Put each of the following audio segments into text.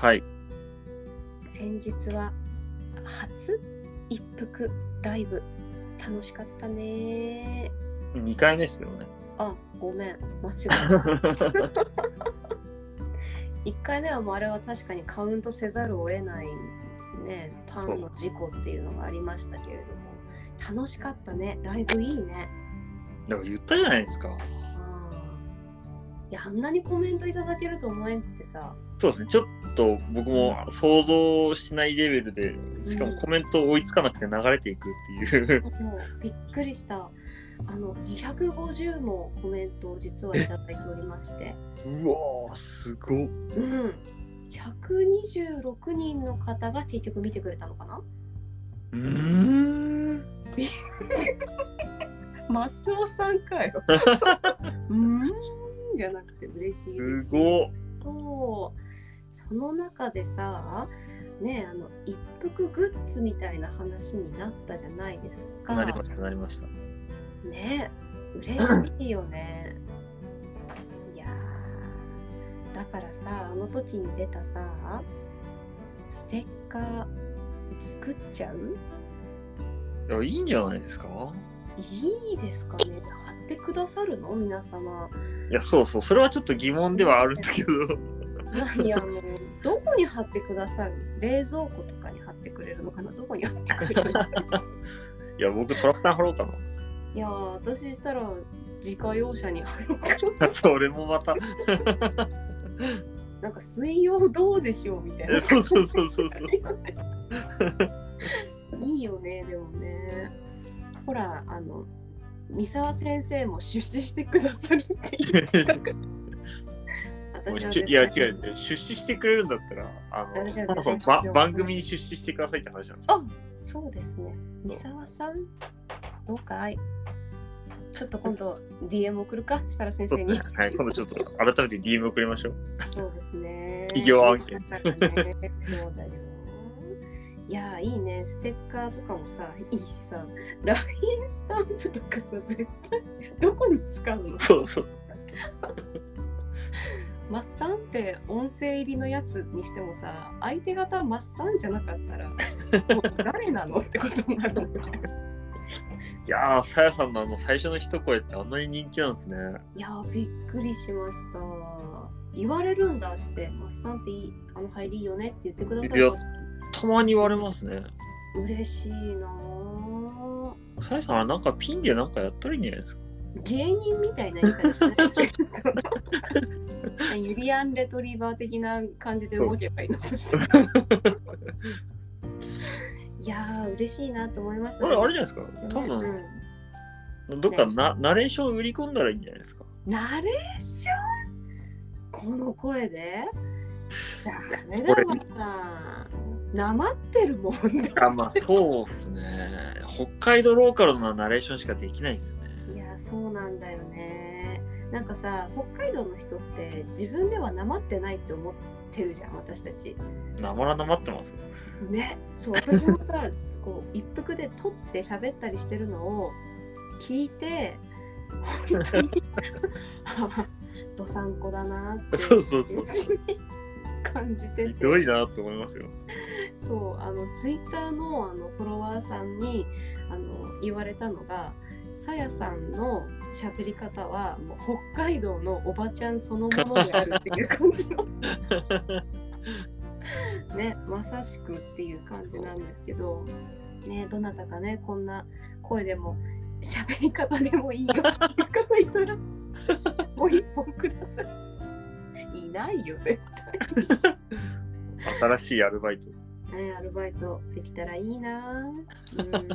はい。先日は初？一服ライブ。楽しかったね。2回目ですよね。あごめん。間違えた。1回目はもうあれは確かにカウントせざるを得ないねパンの事故っていうのがありましたけれども。楽しかったね。ライブいいね。だから言ったじゃないですか。いやあんなにコメントいただけると思えんくてさそうですね。ちょっと僕も想像しないレベルで、しかもコメント追いつかなくて流れていくっていう。もうびっくりしたあの250もコメントを実はいただいておりましてうわー、すごっ。うん126人の方が結局見てくれたのかな？うーん。マスオさんかよ うーんじゃなくて嬉しいですすごっ。そうその中でさねあの一服グッズみたいな話になったじゃないですか。なりました、なりました。ね嬉しいよね。いやーだからさあの時に出たさステッカー作っちゃう？いや、いいんじゃないですか？いいですかね。貼ってくださるの？皆様。いや、そうそう。それはちょっと疑問ではあるんだけど。何あのに貼ってくださる？冷蔵庫とかに貼ってくれるのかな？どこに貼ってくれるの？か ないや、僕トラクター貼ろうかいやー私したら自家用車に貼ろうかな。それもまた。なんか水曜どうでしょうみたいな。そうそうそうそうそう。いいよねでもね。ほらあの三沢先生も出資してくださるって言ってたから私いや違う違う出資してくれるんだったらあのそもそも番組に出資してくださいって話なんですよ。あそうですね。三沢さん？どうかい？ちょっと今度 DM 送るか？設楽先生に。はい、今度ちょっと改めて DM 送りましょう。そうですね。企業案件。ねそうだよ。いやーいいね。ステッカーとかもさいいしさ。LINE スタンプとかさ絶対どこに使うの？そうそう。マッサンって音声入りのやつにしてもさ相手方マッサンじゃなかったらもう誰なのってことになるんだよいやー、さやさんのあの最初の一声ってあんなに人気なんですね。いやーびっくりしました言われるんだしてマッサンっていいあの入りいいよねって言ってくださいやるたまに言われますね。嬉しいなーさやさんはなんかピンでなんかやったらいいんじゃないですか？芸人みたいな言い方しないそのユリアン・レトリバー的な感じで動けばいいのそしていやー嬉しいなと思い。ましたこれあれじゃないですか。多う分、ん。どっかなナレーションを売り込んだらいいんじゃないですか。ナレーション？この声で？ダメだわさな。まってるもんあ、まあそうっすね。北海道ローカルのナレーションしかできないですね。そうなんだよね。なんかさ北海道の人って自分ではなまってないって思ってるじゃん私たち。なまらなまってます？ね。そう私もさ こう一服で撮って喋ったりしてるのを聞いて本当に あどさんこだなってそうそうそう。感じてひてどいなと思いますよ。そうあのツイッターのあのフォロワーさんにあの言われたのがさやさんの喋り方はもう北海道のおばちゃんそのものであるっていう感じの ねまさしくっていう感じなんですけどねどなたかねこんな声でも喋り方でもいいよっていう方いたら もう一本くださいいないよ絶対。新しいアルバイト。ね、アルバイトできたらいいな。うん、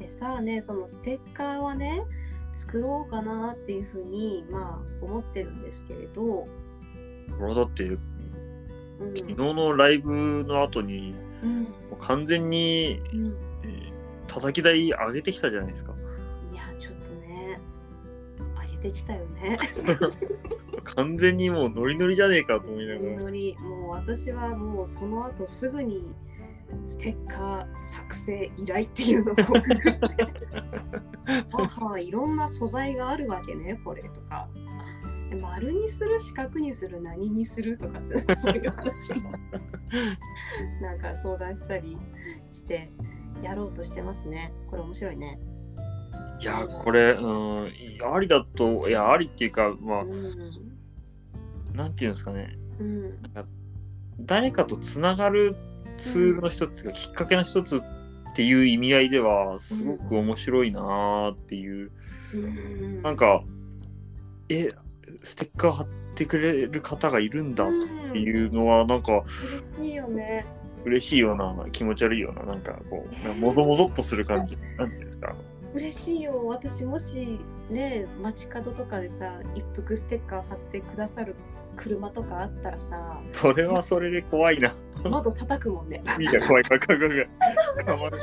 でさあねそのステッカーはね作ろうかなっていうふうにまあ思ってるんですけれど、俺だってうん昨日のライブの後にうん完全に、うん、えー叩き台上げてきたじゃないですか。いやちょっとね上げてきたよね。完全にもうノリノリじゃねえかと思いながら。ノリもう私はもうその後すぐにステッカー作成依頼っていうのをググって。はは、いろんな素材があるわけね、これとか。え丸にする四角にする何にするとかって そういう話。も なんか相談したりしてやろうとしてますね。これ面白いね。いや、これ、うん、ありだと、いや、ありっていうか、まあう、ん。なんていうんですかね、うん。誰かとつながるツールの一つが、きっかけの一つっていう意味合いでは、すごく面白いなーっていう、うん。なんか、え、ステッカー貼ってくれる方がいるんだっていうのは、なんか、嬉しいよね。嬉しいような、気持ち悪いような、なんかこう、もぞもぞっとする感じ、なんていうんですか。嬉しいよ。私もしね街角とかでさ一服ステッカー貼ってくださる車とかあったらさ。それはそれで怖いな。窓叩くもんねいや、怖い、怖い、怖い、怖い。捕まる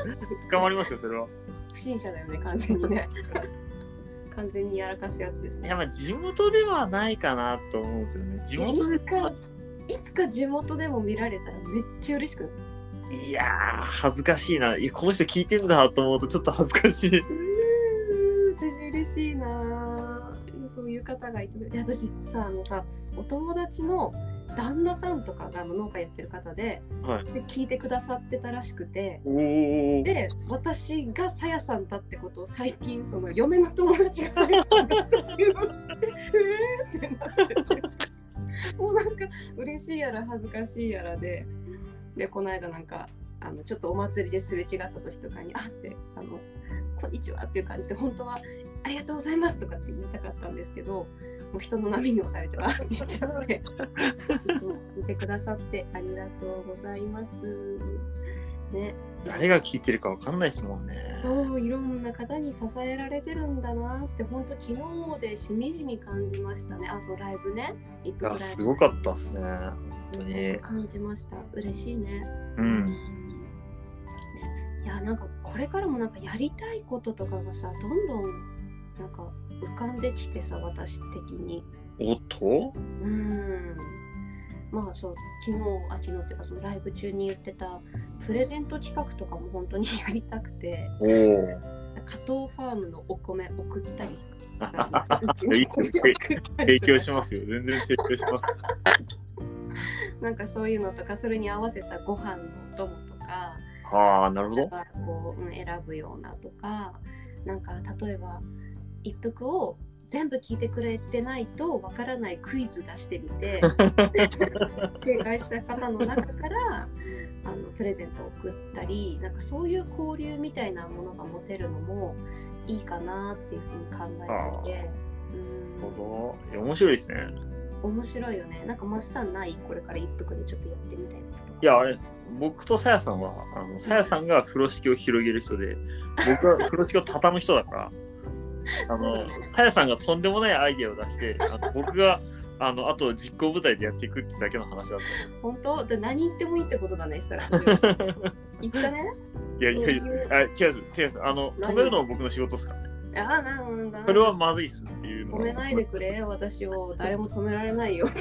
捕まりますよ、それは。不審者だよね完全にね完全にやらかすやつですねいや、まあ、地元ではないかなと思うんですよね。地元でかいつか地元でも見られたらめっちゃ嬉しくなるいやー、恥ずかしいな。いや、この人聞いてんだと思うと、ちょっと恥ずかしい。うーん私嬉しいなぁそういう方がいて私さあのさお友達の旦那さんとかが農家やってる方ではい。で聞いてくださってたらしくて。で私がさやさんだってことを最近その嫁の友達がさやさんだったっていうのを知ってえーってなっててもうなんか嬉しいやら恥ずかしいやらででこの間なんかあのちょっとお祭りですれ違った時とかに「あってあのこんにちは」っていう感じで本当は「ありがとうございます」とかって言いたかったんですけどもう人の波に押されてわーって言っちゃって 見てくださってありがとうございます。ね誰が聞いてるかわかんないですもんね。そういろんな方に支えられてるんだなって本当昨日でしみじみ感じましたねあそうライブね一いや、すごかったっすね。本当に。感じました嬉しいねうん。いやなんかこれからもなんかやりたいこととかがさどんどんなんか浮かんできてさ私的におっとうんまあそう昨日あ昨日っていうかそのライブ中に言ってたプレゼント企画とかも本当にやりたくて。加藤ファームのお米送ったり 提供しますよ。全然提供します。なんかそういうのとかそれに合わせたご飯のお供とかああ、なるほど。こう、うん、選ぶようなとかなんか例えば一服を全部聞いてくれてないとわからないクイズ出してみて 正解した方の中からあのプレゼントを送ったりなんかそういう交流みたいなものが持てるのもいいかなっていうふうに考えていてほど。面白いですね。面白いよねなんかマッサンないこれから一服でちょっとやってみたいなこといや、あれ、僕とさやさんは、あのさやさんが風呂敷を広げる人で、僕は風呂敷を畳む人だから、あの、さやさんがとんでもないアイデアを出して、あの 僕が、あの、あと実行部隊でやっていくってだけの話だっ本当？で何言ってもいいってことだねしたら。た。言ったね。いやいやいや、あ違う違う。あの、何？止めるのは僕の仕事ですからね。ああなんだそれはまずいっすっていうのは。止めないでくれ。私を誰も止められないよ。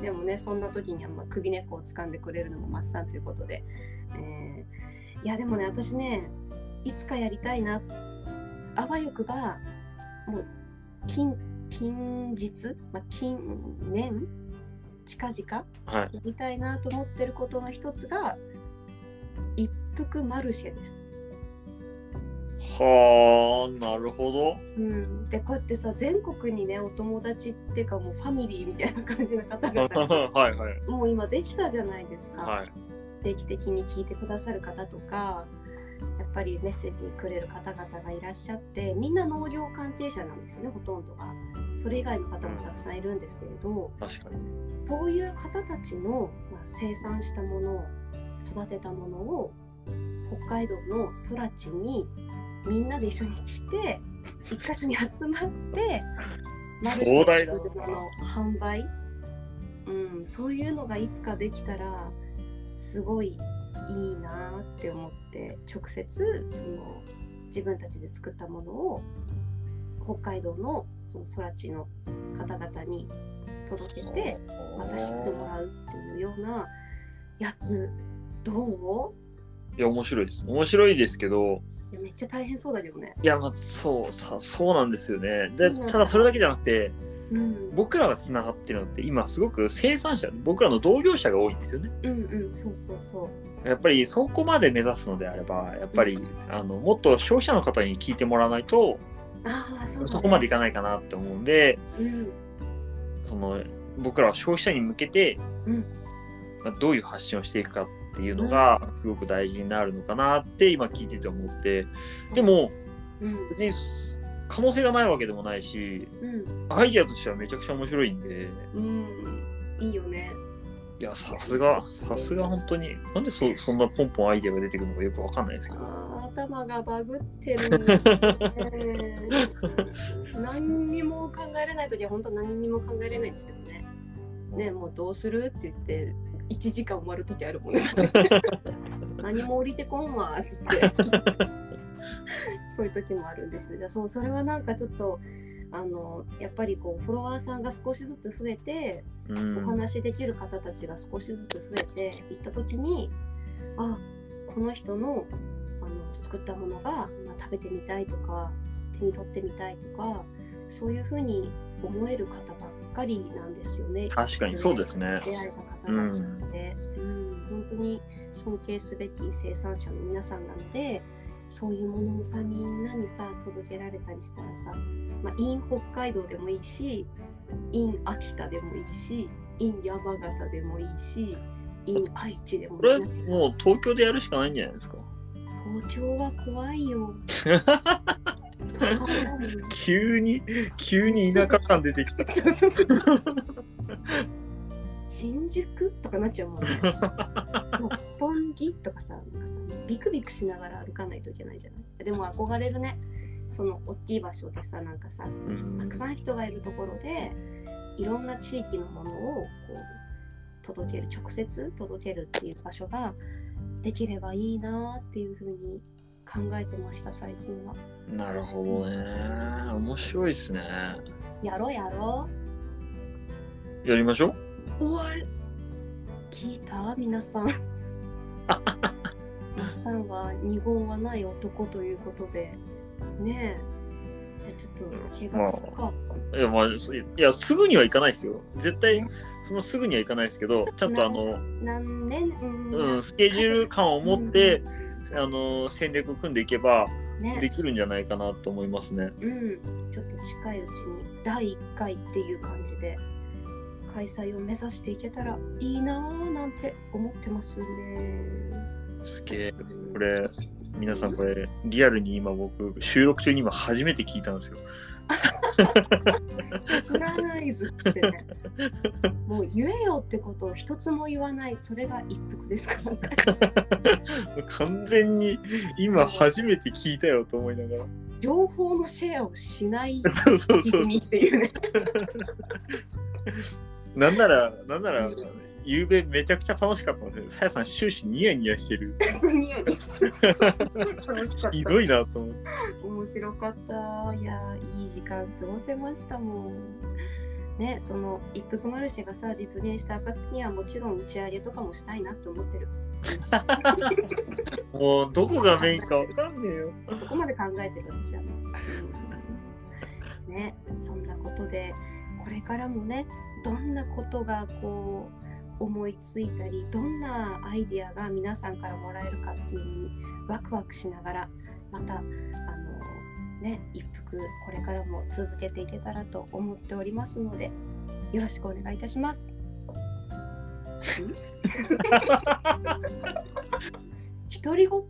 でもねそんな時にはまあ首根っこを掴んでくれるのもマッサンということで、えーいやでもね私ねいつかやりたいなあわよくばもう近近日、まあ、近年？近々？はい。やりたいなと思ってることの一つが一服マルシェです。はあ、なるほど。うん、でこうやってさ全国にねお友達っていうかもうファミリーみたいな感じの方々 はいはい。もう今できたじゃないですか、はい。定期的に聞いてくださる方とかぱりメッセージくれる方々がいらっしゃってみんな農業関係者なんですよねほとんどが。それ以外の方もたくさんいるんですけれど確かに。そういう方たちの、まあ、生産したもの育てたものを北海道の空地にみんなで一緒に来て一箇所に集まって壮大だな。の販売、うん、そういうのがいつかできたらすごいいいなって思って直接その自分たちで作ったものを北海道のその空地の方々に届けてまた知ってもらうっていうようなやつどう？いや、面白いです。面白いですけど、いやめっちゃ大変そうだけどね。いやまあそうさそうなんですよねでただそれだけじゃなくてうん、僕らがつながってるのって今すごく生産者僕らの同業者が多いんですよね。うんうんそうそうそう。やっぱりそこまで目指すのであればやっぱり、あのもっと消費者の方に聞いてもらわないとああそ。そこまでいかないかなって思うんでうん。その僕らは消費者に向けて、うん。まあ、どういう発信をしていくかっていうのがすごく大事になるのかなって今聞いてて思って。でもうん。別に可能性がないわけでもないしうんアイデアとしてはめちゃくちゃ面白いんでうんいいよね。いやさすがさすが本当になんでそそんなポンポンアイデアが出てくるのかよくわかんないですけど頭がバグってる。えー何にも考えれないときは本当何にも考えれないですよね。ねもうどうするって言って1時間終わるときあるもんね。何も降りてこんわっつって。そういう時もあるんですね。じゃあそうそれはなんかちょっとあのやっぱりこうフォロワーさんが少しずつ増えて、うん。お話しできる方たちが少しずつ増えていった時にあこの人のあの作ったものが、まあ、食べてみたいとか手に取ってみたいとかそういうふうに思える方ばっかりなんですよね。確かにそうですね。出会えた方たちって、うん。本当に尊敬すべき生産者の皆さんなのでそういうものをさみんなにさ届けられたりしたらさ、まあ、in 北海道でもいいし in 秋田でもいいし in 山形でもいいし in 愛知でもこれいいし。もう東京でやるしかないんじゃないですか？東京は怖いよ。急に急に田舎感出てきた 新宿とかなっちゃうもんね。六本木とかさ、なんかさ、ビクビクしながら歩かないといけないじゃない？でも憧れるね。その大きい場所でさ、なんかさ、んたくさん人がいるところで、いろんな地域のものをこう届ける、直接届けるっていう場所ができればいいなっていうふうに考えてました、最近は。なるほどね面白いですねやろうやろう。やりましょううわ聞いた？皆さん。皆さんは二言はない男ということで。ねえ。じゃあちょっと怪我するか、いやまあそいやすぐにはいかないですよ。絶対そのすぐにはいかないですけどちゃんとあの、何年？うん、うん、スケジュール感を持って、あの戦略を組んでいけばでねきるんじゃないかなと思いますね。うん。ちょっと近いうちに第1回っていう感じで開催を目指していけたらいいなぁなんて思ってますね。すげえ。これ皆さんこれリアルに今僕収録中に今初めて聞いたんですよ。サプライズってね。もう言えよってことを一つも言わない。それが一服ですからね。完全に今初めて聞いたよと思いながら。情報のシェアをしない そうそうそう国っていうね なんなら、なんなら、ゆうべめちゃくちゃ楽しかったんですよ。さやさん終始ニヤニヤしてる。ニヤニヤしひどいなと思って。面白かったいやいい時間過ごせましたもんねその一服マルシェがさ実現した暁にはもちろん打ち上げとかもしたいなって思ってる もうどこがメインかわかんねえよ。ここまで考えてる私はね。ね、そんなことでこれからもねどんなことがこう思いついたりどんなアイデアが皆さんからもらえるかっていうのにワクワクしながらまたあのね一服これからも続けていけたらと思っておりますのでよろしくお願いいたします。ん？独り言？